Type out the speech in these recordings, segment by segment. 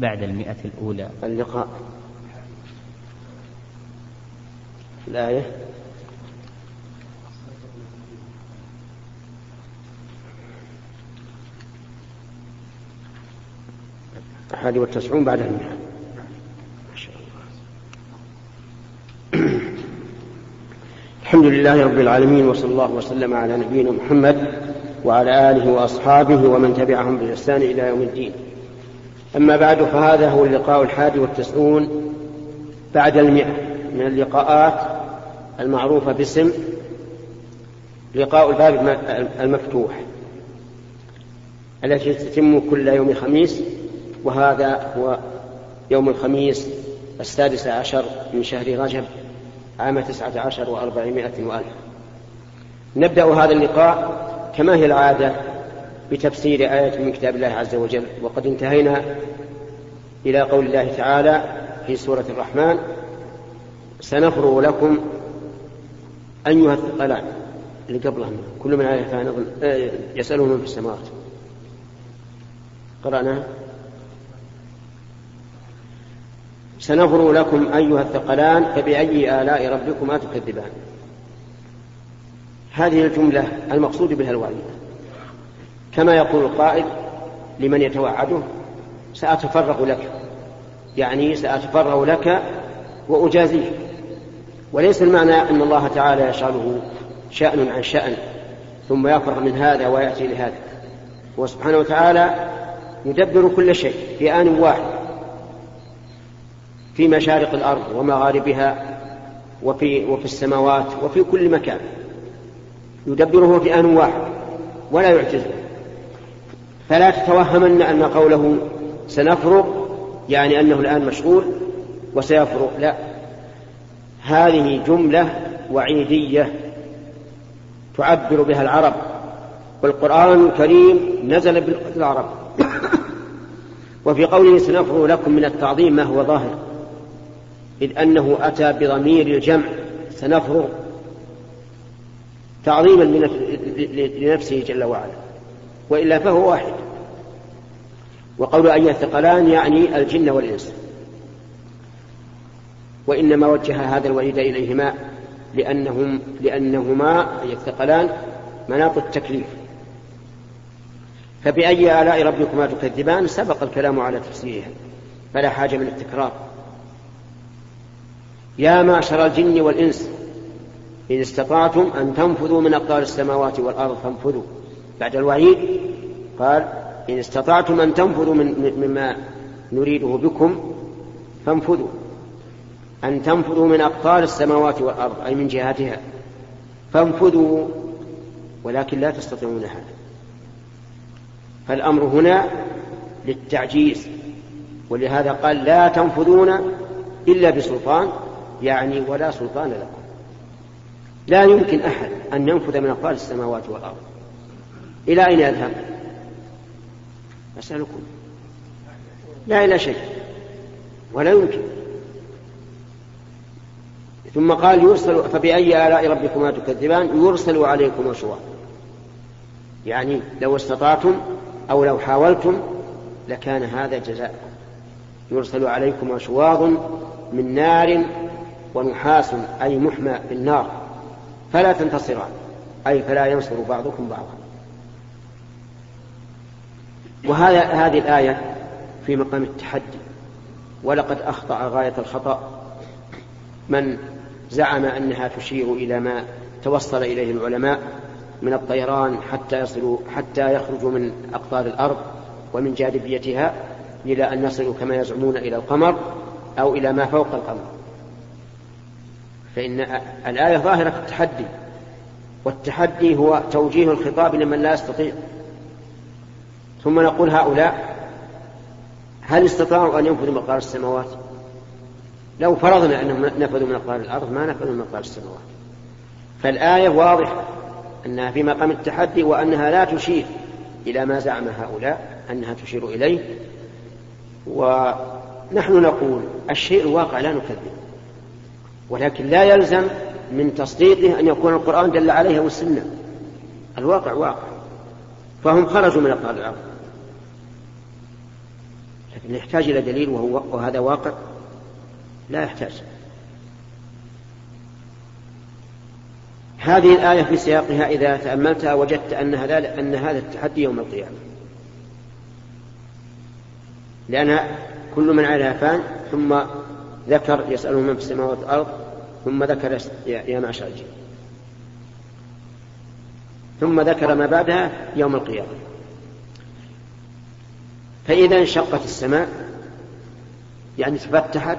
بعد المئة الأولى. اللقاء. الآية. الحادي والتسعون بعد المئة. الحمد لله رب العالمين وصلى الله وسلم على نبينا محمد وعلى آله وأصحابه ومن تبعهم بإحسان إلى يوم الدين. أما بعد فهذا هو اللقاء الحادي والتسعون بعد المئة من اللقاءات المعروفة باسم لقاء الباب المفتوح التي تتم كل يوم خميس وهذا هو يوم الخميس السادس عشر من شهر رجب عام تسعة عشر وأربعمائة وألف. نبدأ هذا اللقاء كما هي العادة بتفسير آية من كتاب الله عز وجل. وقد انتهينا إلى قول الله تعالى في سورة الرحمن سنفرغ لكم أيها الثقلان. اللي قبلهم كل من عليها نظم آه، يسألون من في السماوات. قرأنا سنفرغ لكم أيها الثقلان فبأي آلاء ربكما تكذبان. هذه الجملة المقصود بها الوعيد كما يقول القائل لمن يتوعده سأتفرغ لك. يعني سأتفرغ لك وأجازيك وليس المعنى أن الله تعالى يشغله شأن عن شأن ثم يفرغ من هذا ويأتي لهذا. هو سبحانه وتعالى يدبر كل شيء في آن واحد في مشارق الأرض ومغاربها وفي, وفي السماوات وفي كل مكان. يدبره في آن واحد ولا يعجزه. فلا تتوهمن أن قوله سنفرغ يعني أنه الآن مشغول وسيفرغ لا. هذه جملة وعيدية تعبر بها العرب والقرآن الكريم نزل بلغة العرب وفي قوله سنفرغ لكم من التعظيم ما هو ظاهر إذ أنه أتى بضمير الجمع سنفرغ تعظيما لنفسه جل وعلا. وإلا فهو واحد. وقول أي الثقلان يعني الجن والإنس. وإنما وجه هذا الوعيد إليهما لأنهم لأنهما أي الثقلان مناط التكليف. فبأي آلاء ربكما تكذبان سبق الكلام على تفسيرها. فلا حاجة من التكرار. يا معشر الجن والإنس إن استطعتم أن تنفذوا من أقطار السماوات والأرض فانفذوا. بعد الوعيد قال إن استطعتم أن تنفذوا من مما نريده بكم فانفذوا. أن تنفذوا من أقطار السماوات والأرض أي من جهاتها فانفذوا ولكن لا تستطيعون هذا. فالأمر هنا للتعجيز ولهذا قال لا تنفذون إلا بسلطان يعني ولا سلطان لكم. لا يمكن أحد أن ينفذ من أقطار السماوات والأرض. إلى أين يذهب؟ أسألكم. لا إلى شيء. ولا يمكن. ثم قال يرسل فبأي آلاء ربكما تكذبان؟ يرسل عليكم شواظ يعني لو استطعتم أو لو حاولتم لكان هذا جزاء يرسل عليكم شواظ من نار ونحاس أي محمى بالنار. فلا تنتصران. أي فلا ينصر بعضكم بعضا. وهذا هذه الآية في مقام التحدي. ولقد أخطأ غاية الخطأ. من زعم أنها تشير إلى ما توصل إليه العلماء من الطيران حتى يصلوا حتى يخرجوا من أقطار الأرض ومن جاذبيتها إلى أن يصلوا كما يزعمون إلى القمر أو إلى ما فوق القمر. فإن الآية ظاهرة التحدي والتحدي هو توجيه الخطاب لمن لا يستطيع. ثم نقول هؤلاء هل استطاعوا أن ينفذوا مقار السماوات؟ لو فرضنا أنهم نفذوا من أقطار الأرض ما نفذوا من مقار السماوات. فالآية واضحة أنها في مقام التحدي وأنها لا تشير إلى ما زعم هؤلاء أنها تشير إليه. ونحن نقول الشيء الواقع لا نكذب ولكن لا يلزم من تصديقه أن يكون القرآن دل عليه والسنة. الواقع واقع. فهم خرجوا من أقطار الأرض. لكن يحتاج إلى دليل وهو وهذا واقع. لا يحتاج. هذه الآية في سياقها إذا تأملتها وجدت أن هذا أن هذا التحدي يوم القيامة. لأن كل من عليها فان ثم ذكر يسأله من في السماوات والأرض ثم ذكر يا معشر الجن. ثم ذكر ما بعدها يوم القيامة. فإذا انشقت السماء يعني تفتحت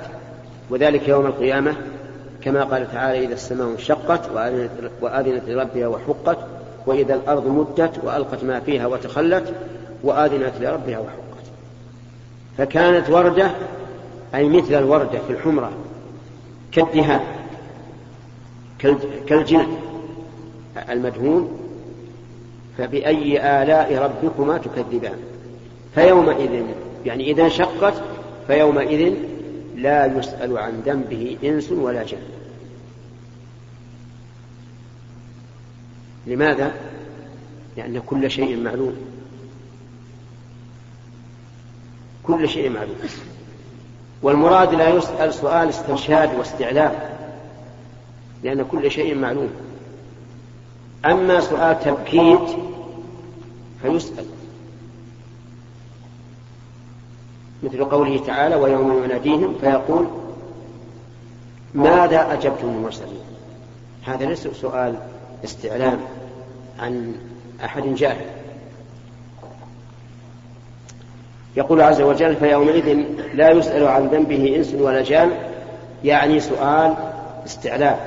وذلك يوم القيامة كما قال تعالى إذا السماء انشقت وآذنت لربها وحقت وإذا الأرض مدت وألقت ما فيها وتخلت وآذنت لربها وحقت. فكانت وردة أي مثل الوردة في الحمرة كالدهان كالجلد المدهون فبأي آلاء ربكما تكذبان؟ فيومئذ يعني إذا انشقت فيومئذ لا يسأل عن ذنبه إنس ولا جن. لماذا؟ لأن كل شيء معلوم. كل شيء معلوم. والمراد لا يسأل سؤال استرشاد واستعلام لأن كل شيء معلوم. أما سؤال تبكيت فيسأل. مثل قوله تعالى ويوم يناديهم فيقول ماذا أجبتم المرسلين هذا ليس سؤال استعلام عن أحد جاهل. يقول عز وجل فيومئذ لا يسأل عن ذنبه إنس ولا جان. يعني سؤال استعلام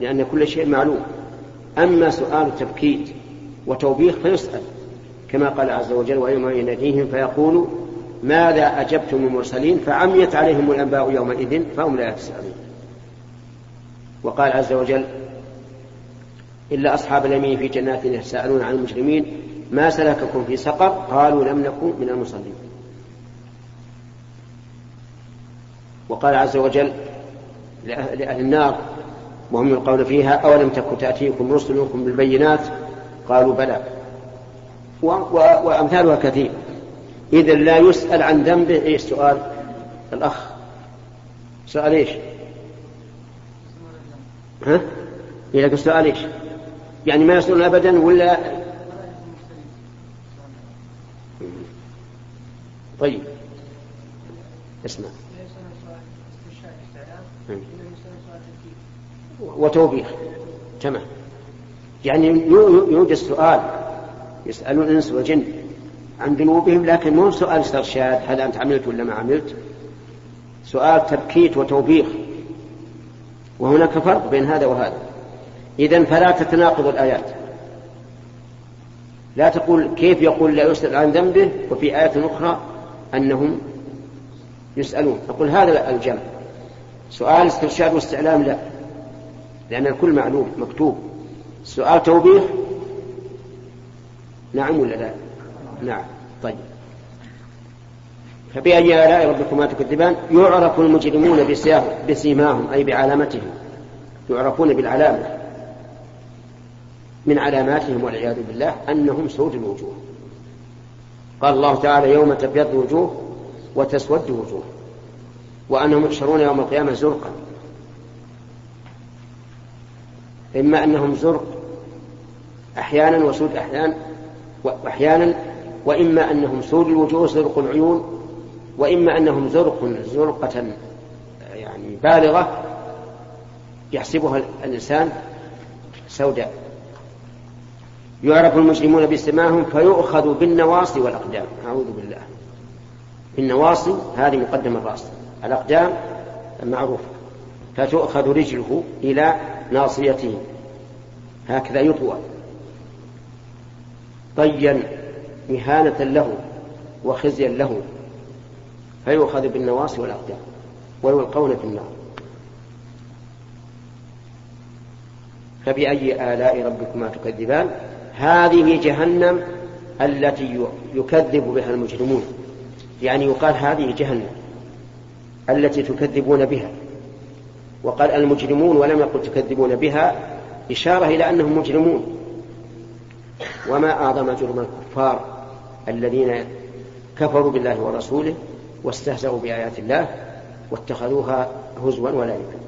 لأن كل شيء معلوم. أما سؤال تبكيت وتوبيخ فيسأل كما قال عز وجل ويوم يناديهم فيقول ماذا أجبتم المرسلين فعميت عليهم الأنباء يومئذ فهم لا يتساءلون. وقال عز وجل إلا أصحاب اليمين في جنات يتساءلون عن المجرمين ما سلككم في سقر؟ قالوا لم نكن من المصلين. وقال عز وجل لأهل النار وهم يلقون فيها أولم تكن تأتيكم رسلكم بالبينات؟ قالوا بلى. وأمثالها كثير. إذا لا يسأل عن ذنبه إيش سؤال؟ الأخ. سؤال إيش؟ ها؟ لكن السؤال إيش؟ يعني ما يسألون أبدا ولا؟ طيب. اسمع. وتوبيخ. تمام. يعني يوجد سؤال يسأل الإنس والجن عن ذنوبهم لكن مو سؤال استرشاد هل أنت عملت ولا ما عملت؟ سؤال تبكيت وتوبيخ. وهناك فرق بين هذا وهذا. إذا فلا تتناقض الآيات. لا تقول كيف يقول لا يسأل عن ذنبه وفي آية أخرى أنهم يسألون. نقول هذا الجمع. سؤال استرشاد واستعلام لا. لأن الكل معلوم مكتوب. سؤال توبيخ نعم ولا لا؟ نعم. طيب. فبأي آلاء ربكما تكذبان؟ يعرف المجرمون بسيماهم أي بعلامتهم. يعرفون بالعلامة. من علاماتهم والعياذ بالله أنهم سود الوجوه. قال الله تعالى يوم تبيض وجوه وتسود وجوه وأنهم يحشرون يوم القيامة زرقا. إما أنهم زرق أحيانا وسود أحيانا وأحيانا وإما أنهم سود الوجوه زرق العيون وإما أنهم زرق زرقة يعني بالغة يحسبها الإنسان سوداء. يعرف المجرمون بسماهم فيؤخذ بالنواصي والأقدام. أعوذ بالله. بالنواصي هذه مقدم الرأس. الأقدام معروفة. فتؤخذ رجله إلى ناصيته. هكذا يطوى. طيا إهانة له وخزيا له. فيؤخذ بالنواصي والأقدام ويلقون في النار. فبأي آلاء ربكما تكذبان؟ هذه جهنم التي يكذب بها المجرمون. يعني يقال هذه جهنم التي تكذبون بها. وقال المجرمون ولم يقل تكذبون بها إشارة إلى أنهم مجرمون. وما أعظم جرم الكفار الذين كفروا بالله ورسوله واستهزأوا بآيات الله واتخذوها هزوا ولعبا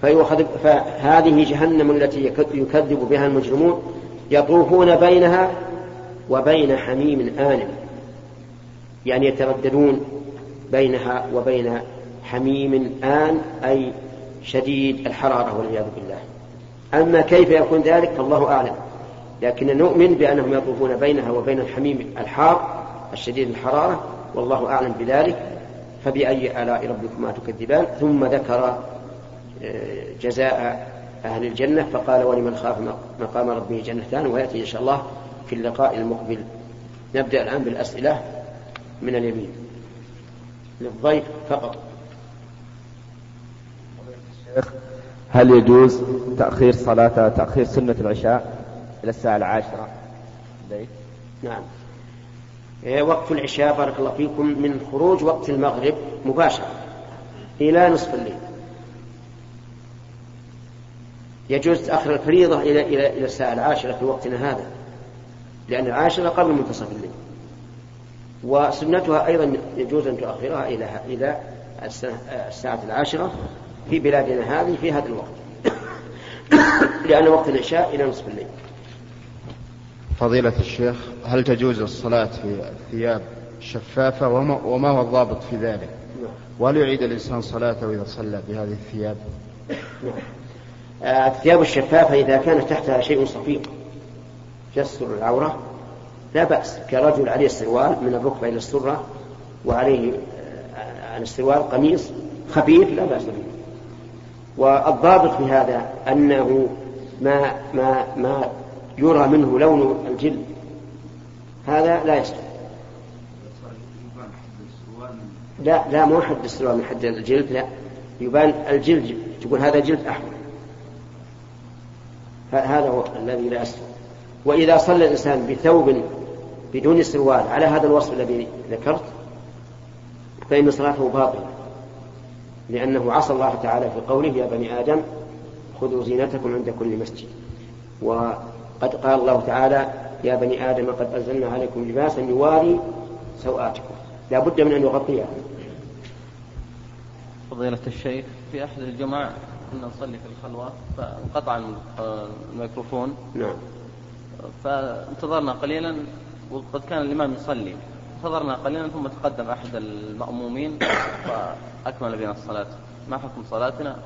فيؤخذ فهذه جهنم التي يكذب بها المجرمون يطوفون بينها وبين حميم آن يعني يترددون بينها وبين حميم آن أي شديد الحرارة والعياذ بالله. أما كيف يكون ذلك؟ فالله أعلم. لكن نؤمن بأنهم يطوفون بينها وبين الحميم الحار الشديد الحرارة والله أعلم بذلك. فبأي آلاء ربكما تكذبان؟ ثم ذكر آه، جزاء أهل الجنة فقال ولمن خاف مقام ربه جنتان ويأتي إن شاء الله في اللقاء المقبل. نبدأ الآن بالأسئلة من اليمين. للضيف فقط. هل يجوز تأخير صلاة تأخير سنة العشاء إلى الساعة العاشرة؟ نعم. إيه، وقت العشاء بارك الله فيكم من خروج وقت المغرب مباشرة إلى نصف الليل. يجوز تأخر الفريضة إلى إلى إلى الساعة العاشرة في وقتنا هذا لأن العاشرة قبل منتصف الليل. وسنتها أيضا يجوز أن تؤخرها إلى إلى الساعة العاشرة في بلادنا هذه في هذا الوقت. لأن وقت العشاء إلى نصف الليل. فضيلة الشيخ هل تجوز الصلاة في ثياب شفافة وما, وما هو الضابط في ذلك؟ وهل يعيد الإنسان صلاته إذا صلى بهذه الثياب؟ آه، الثياب الشفافة إذا كانت تحتها شيء صفيق يستر العورة لا بأس. كرجل عليه السروال من الركبة إلى السرة وعليه آه، عن السروال قميص خفيف لا بأس به. والضابط في هذا أنه ما ما ما يرى منه لون الجلد. هذا لا يصلح. لا لا مو حد السروال من حد الجلد لا. يبان الجلد تقول هذا جلد أحمر. هذا هو الذي لا يصلح. وإذا صلى الإنسان بثوب بدون سروال على هذا الوصف الذي ذكرت فإن صلاته باطلة. لأنه عصى الله تعالى في قوله يا بني آدم خذوا زينتكم عند كل مسجد. وقد قال الله تعالى يا بني آدم قد أنزلنا عليكم لباسا يواري سوآتكم. لا بد من أن يغطيها فضيلة الشيخ في أحد الجمع كنا نصلي في الخلوة فانقطع الميكروفون. نعم. فانتظرنا قليلا وقد كان الإمام يصلي. انتظرنا قليلا ثم تقدم أحد المأمومين فأكمل بنا الصلاة. ما حكم صلاتنا؟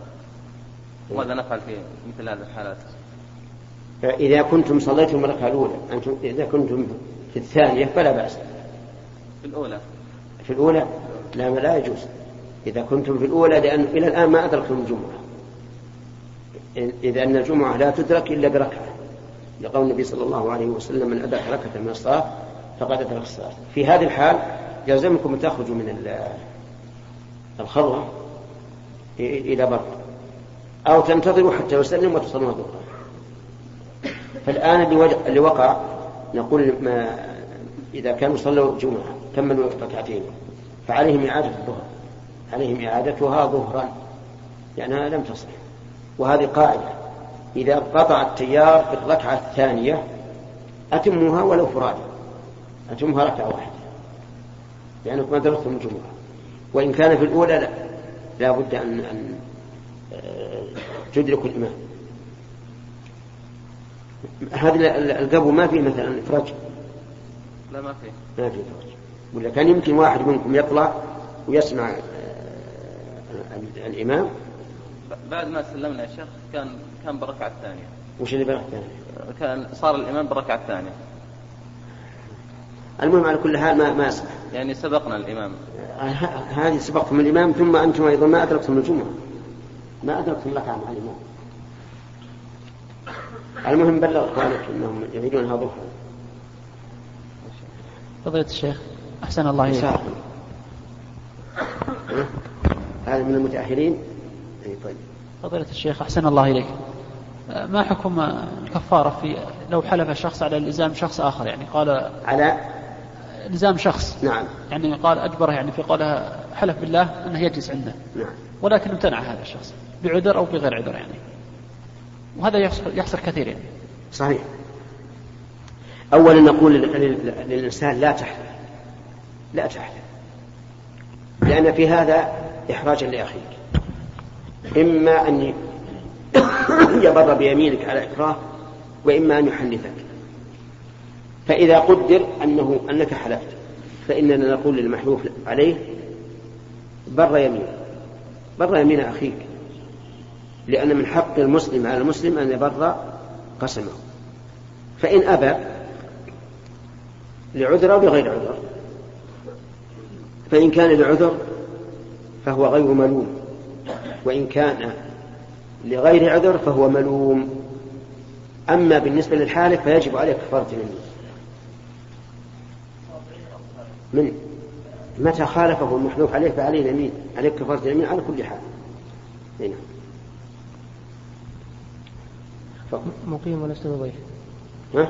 وماذا نفعل في مثل هذه الحالات؟ إذا كنتم صليتم الركعة الأولى أنتم إذا كنتم في الثانية فلا بأس. في الأولى؟ في الأولى؟ لا لا يجوز. إذا كنتم في الأولى لأن إلى الآن ما أدركتم الجمعة. إذا أن الجمعة لا تدرك إلا بركعة. لقول النبي صلى الله عليه وسلم من أدرك ركعة من الصلاة فقد أدرك الصلاة في هذه الحال يلزمكم أن تخرجوا من الخلوة إلى بر أو تنتظروا حتى يسلم وتصلون الظهر. فالآن اللي, وقع نقول ما إذا كانوا صلوا جمعة كملوا ركعتين فعليهم إعادة الظهر. عليهم إعادتها ظهرا. لأنها لم تصح. وهذه قاعدة. إذا قطع التيار في الركعة الثانية أتموها ولو فرادى. أتمها ركعة واحدة. لأنكم أدركتم الجمعة وإن كان في الأولى لا. لا بد أن أن آه، تدركوا الإمام. هذا القبو ما فيه مثلا إفراج. لا ما فيه. ما فيه إفراج. ولا كان يمكن واحد منكم يطلع ويسمع آه، الإمام؟ بعد ما سلمنا يا شيخ كان كان بالركعة الثانية وش اللي بالركعة الثانية؟ كان صار الإمام بالركعة الثانية المهم على كل حال ما ما يصلح يعني سبقنا الإمام. هذه سبقتم الإمام ثم أنتم أيضا ما أدركتم الجمعة. ما أدركتم ركعة مع الإمام. المهم بلغ إخوانك أنهم يريدونها ظهرا فضيلة الشيخ أحسن الله إليك. هذا من المتأخرين أي طيب. فضيلة الشيخ أحسن الله إليك. ما حكم الكفارة في لو حلف شخص على الإلزام شخص آخر؟ يعني قال على إلزام شخص. نعم. يعني قال أجبره يعني في قولها حلف بالله أنه يجلس عنده. نعم. ولكن امتنع هذا الشخص بعذر أو بغير عذر يعني. وهذا يحصل, يحصل كثير يعني. صحيح. أولا نقول للإنسان لا تحلف. لا تحلف. لأن في هذا إحراجا لأخيك. إما أن يبر بيمينك على إكراه وإما أن يحنثك فإذا قدر أنه أنك حلفت فإننا نقول للمحلوف عليه بر يمين بر يمين أخيك لأن من حق المسلم على المسلم أن يبر قسمه. فإن أبى لعذر أو لغير عذر فإن كان لعذر فهو غير ملوم وإن كان لغير عذر فهو ملوم. أما بالنسبة للحالف فيجب عليه كفارة اليمين من متى خالفه المحلوف عليه فعليه اليمين عليه كفارة اليمين على كل حال. هنا. مقيم ولست بضيف ها؟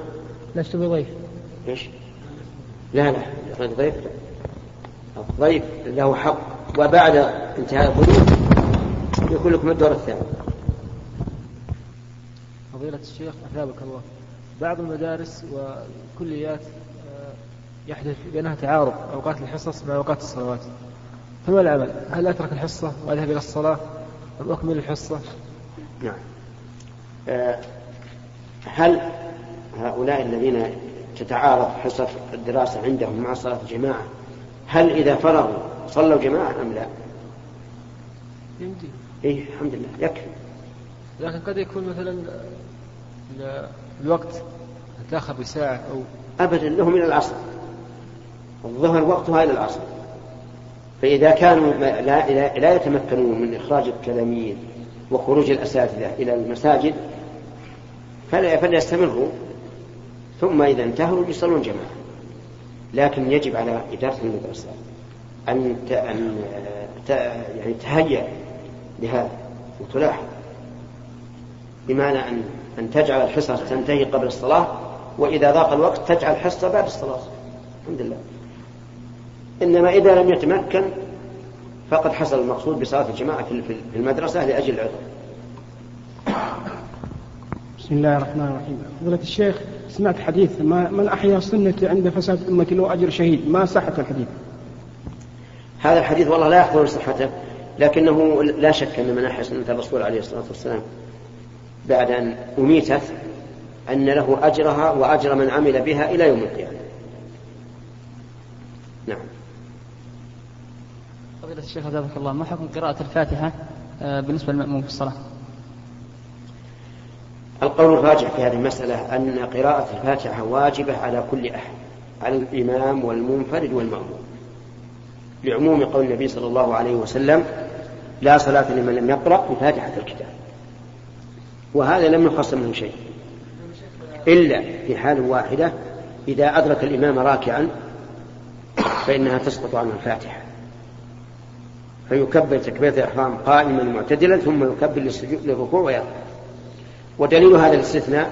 لست بضيف إيش؟ لا لا. الضيف الضيف له حق. وبعد انتهاء الضيوف يكون لكم الدور الثاني. فضيلة الشيخ أثابك الله. بعض المدارس والكليات يحدث بينها تعارض أوقات الحصص مع أوقات الصلوات فما العمل؟ هل أترك الحصة وأذهب إلى الصلاة أم أكمل الحصة؟ نعم آه، هل هؤلاء الذين تتعارض حصص الدراسة عندهم مع صلاة الجماعة هل إذا فرغوا صلوا جماعة أم لا؟ يمدي إيه الحمد لله يكفي لكن قد يكون مثلا ال- الوقت تأخر بساعة أو أبدا لهم إلى العصر الظهر وقتها إلى العصر فإذا كانوا لا, لا, يتمكنون من إخراج التلاميذ وخروج الأساتذة إلى المساجد فلا فليستمروا ثم إذا انتهوا يصلون جماعة لكن يجب على إدارة المدرسة أن. أن. يعني تهيأ لهذا وتلاحظ بمعنى أن أن تجعل الحصص تنتهي قبل الصلاة وإذا ضاق الوقت تجعل حصة بعد الصلاة الحمد لله إنما إذا لم يتمكن فقد حصل المقصود بصلاة الجماعة في المدرسة لأجل العذر. بسم الله الرحمن الرحيم. فضيلة الشيخ سمعت حديث ما من أحيا سنة عند فساد أمة له أجر شهيد. ما صحة الحديث؟ هذا الحديث والله لا يحضر صحته لكنه لا شك أن من أحيا سنة الرسول عليه الصلاة والسلام بعد أن أميتت أن له أجرها وأجر من عمل بها إلى يوم القيامة. نعم. فضيلة الشيخ أثابك الله. ما حكم قراءة الفاتحة آه، بالنسبة للمأموم في الصلاة؟ القول الراجح في هذه المسألة أن قراءة الفاتحة واجبة على كل أحد على الإمام والمنفرد والمأموم. لعموم قول النبي صلى الله عليه وسلم لا صلاة لمن لم يقرأ بفاتحة الكتاب. وهذا لم يخص منه شيء. إلا في حال واحدة إذا أدرك الإمام راكعا فإنها تسقط عنه الفاتحة. فيكبر تكبيرة الإحرام قائما معتدلا ثم يكبر للركوع ويرفع ودليل هذا الاستثناء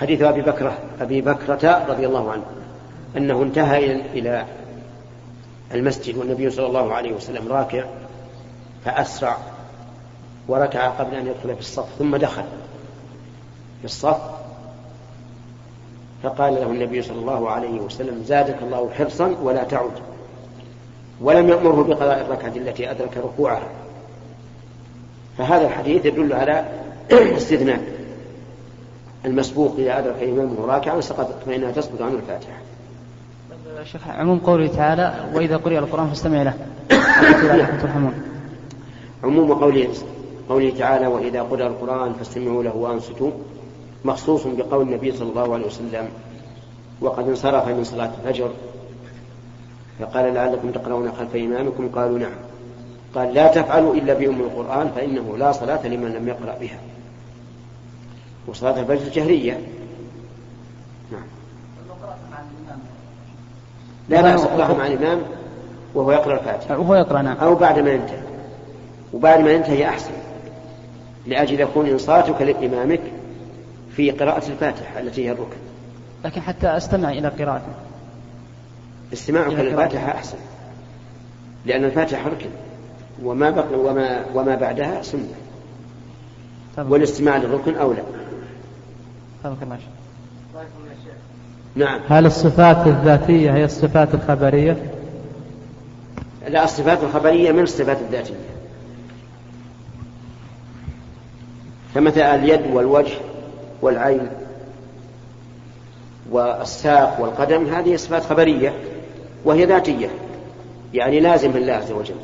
حديث أبي بكرة أبي بكرة رضي الله عنه أنه انتهى إلى المسجد والنبي صلى الله عليه وسلم راكع فأسرع وركع قبل أن يدخل في الصف ثم دخل في الصف فقال له النبي صلى الله عليه وسلم زادك الله حرصا ولا تعد. ولم يأمره بقضاء الركعة التي أدرك ركوعها. فهذا الحديث يدل على استثناء. المسبوق إذا أدرك إمامه راكعا سقطت فإنها تسقط عنه الفاتحة. شيخ عموم قوله تعالى وإذا قرئ القرآن فاستمع له. عموم قوله قوله تعالى وإذا قرأ القرآن فاستمعوا له وأنصتوا. مخصوص بقول النبي صلى الله عليه وسلم وقد انصرف من صلاة الفجر. فقال لعلكم تقرؤون خلف إمامكم قالوا نعم. قال لا تفعلوا إلا بأم القرآن فإنه لا صلاة لمن لم يقرأ بها. وصلاة الفجر جهرية. نعم. لا بأس اقرأها مع الإمام وهو يقرأ الفاتحة. وهو يقرأ نعم. أو بعد ما ينتهي. وبعد ما ينتهي أحسن. لأجل يكون إنصاتك لإمامك في قراءة الفاتحة التي هي الركن. لكن حتى أستمع إلى قراءته. استماعك للفاتحة أحسن. لأن الفاتحة ركن وما بقي وما وما بعدها سنة. والاستماع للركن أولى. نعم. هل الصفات الذاتية هي الصفات الخبرية؟ لا الصفات الخبرية من الصفات الذاتية. فمثل اليد والوجه والعين والساق والقدم هذه صفات خبرية. وهي ذاتية يعني لازم لله عز وجل.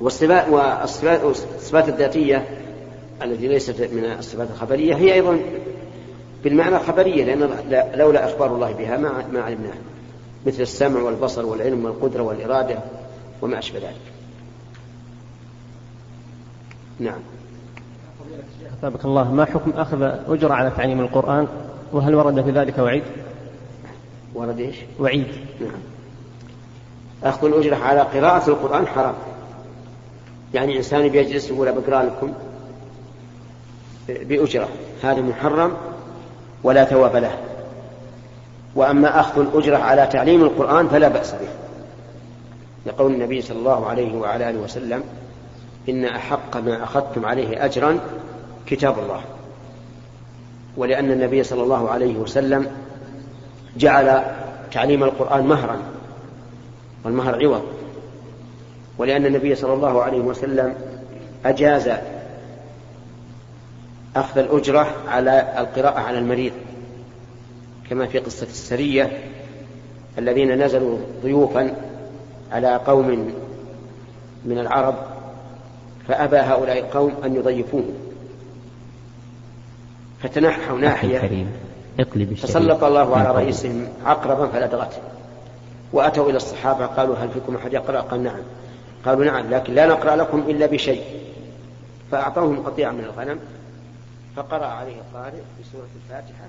والصفات والصفات الذاتية التي ليست من الصفات الخبرية هي أيضا بالمعنى الخبرية لأن لولا أخبار الله بها ما ما علمناها. مثل السمع والبصر والعلم والقدرة والإرادة وما أشبه ذلك. نعم. أثابك الله ما حكم أخذ أجرة على تعليم القرآن؟ وهل ورد في ذلك وعيد؟ ورد إيش؟ وعيد. نعم. أخذ الأجرة على قراءة القرآن حرام. يعني إنسان بيجلس يقول بقرأ لكم بأجرة. هذا محرم ولا ثواب له. وأما أخذ الأجرة على تعليم القرآن فلا بأس به. لقول النبي صلى الله عليه وعلى آله وسلم إن أحق ما أخذتم عليه أجرا كتاب الله. ولأن النبي صلى الله عليه وسلم جعل تعليم القرآن مهرا والمهر عوض. ولأن النبي صلى الله عليه وسلم أجاز أخذ الأجرة على القراءة على المريض كما في قصة السرية الذين نزلوا ضيوفا على قوم من العرب فأبى هؤلاء القوم أن يضيفوه. فتنحوا ناحية فسلط الله على رئيسهم عقربا فلدغته. وأتوا إلى الصحابة قالوا هل فيكم أحد يقرأ؟ قال نعم. قالوا نعم لكن لا نقرأ لكم إلا بشيء. فأعطوهم قطيعا من الغنم فقرأ عليه القارئ بسورة الفاتحة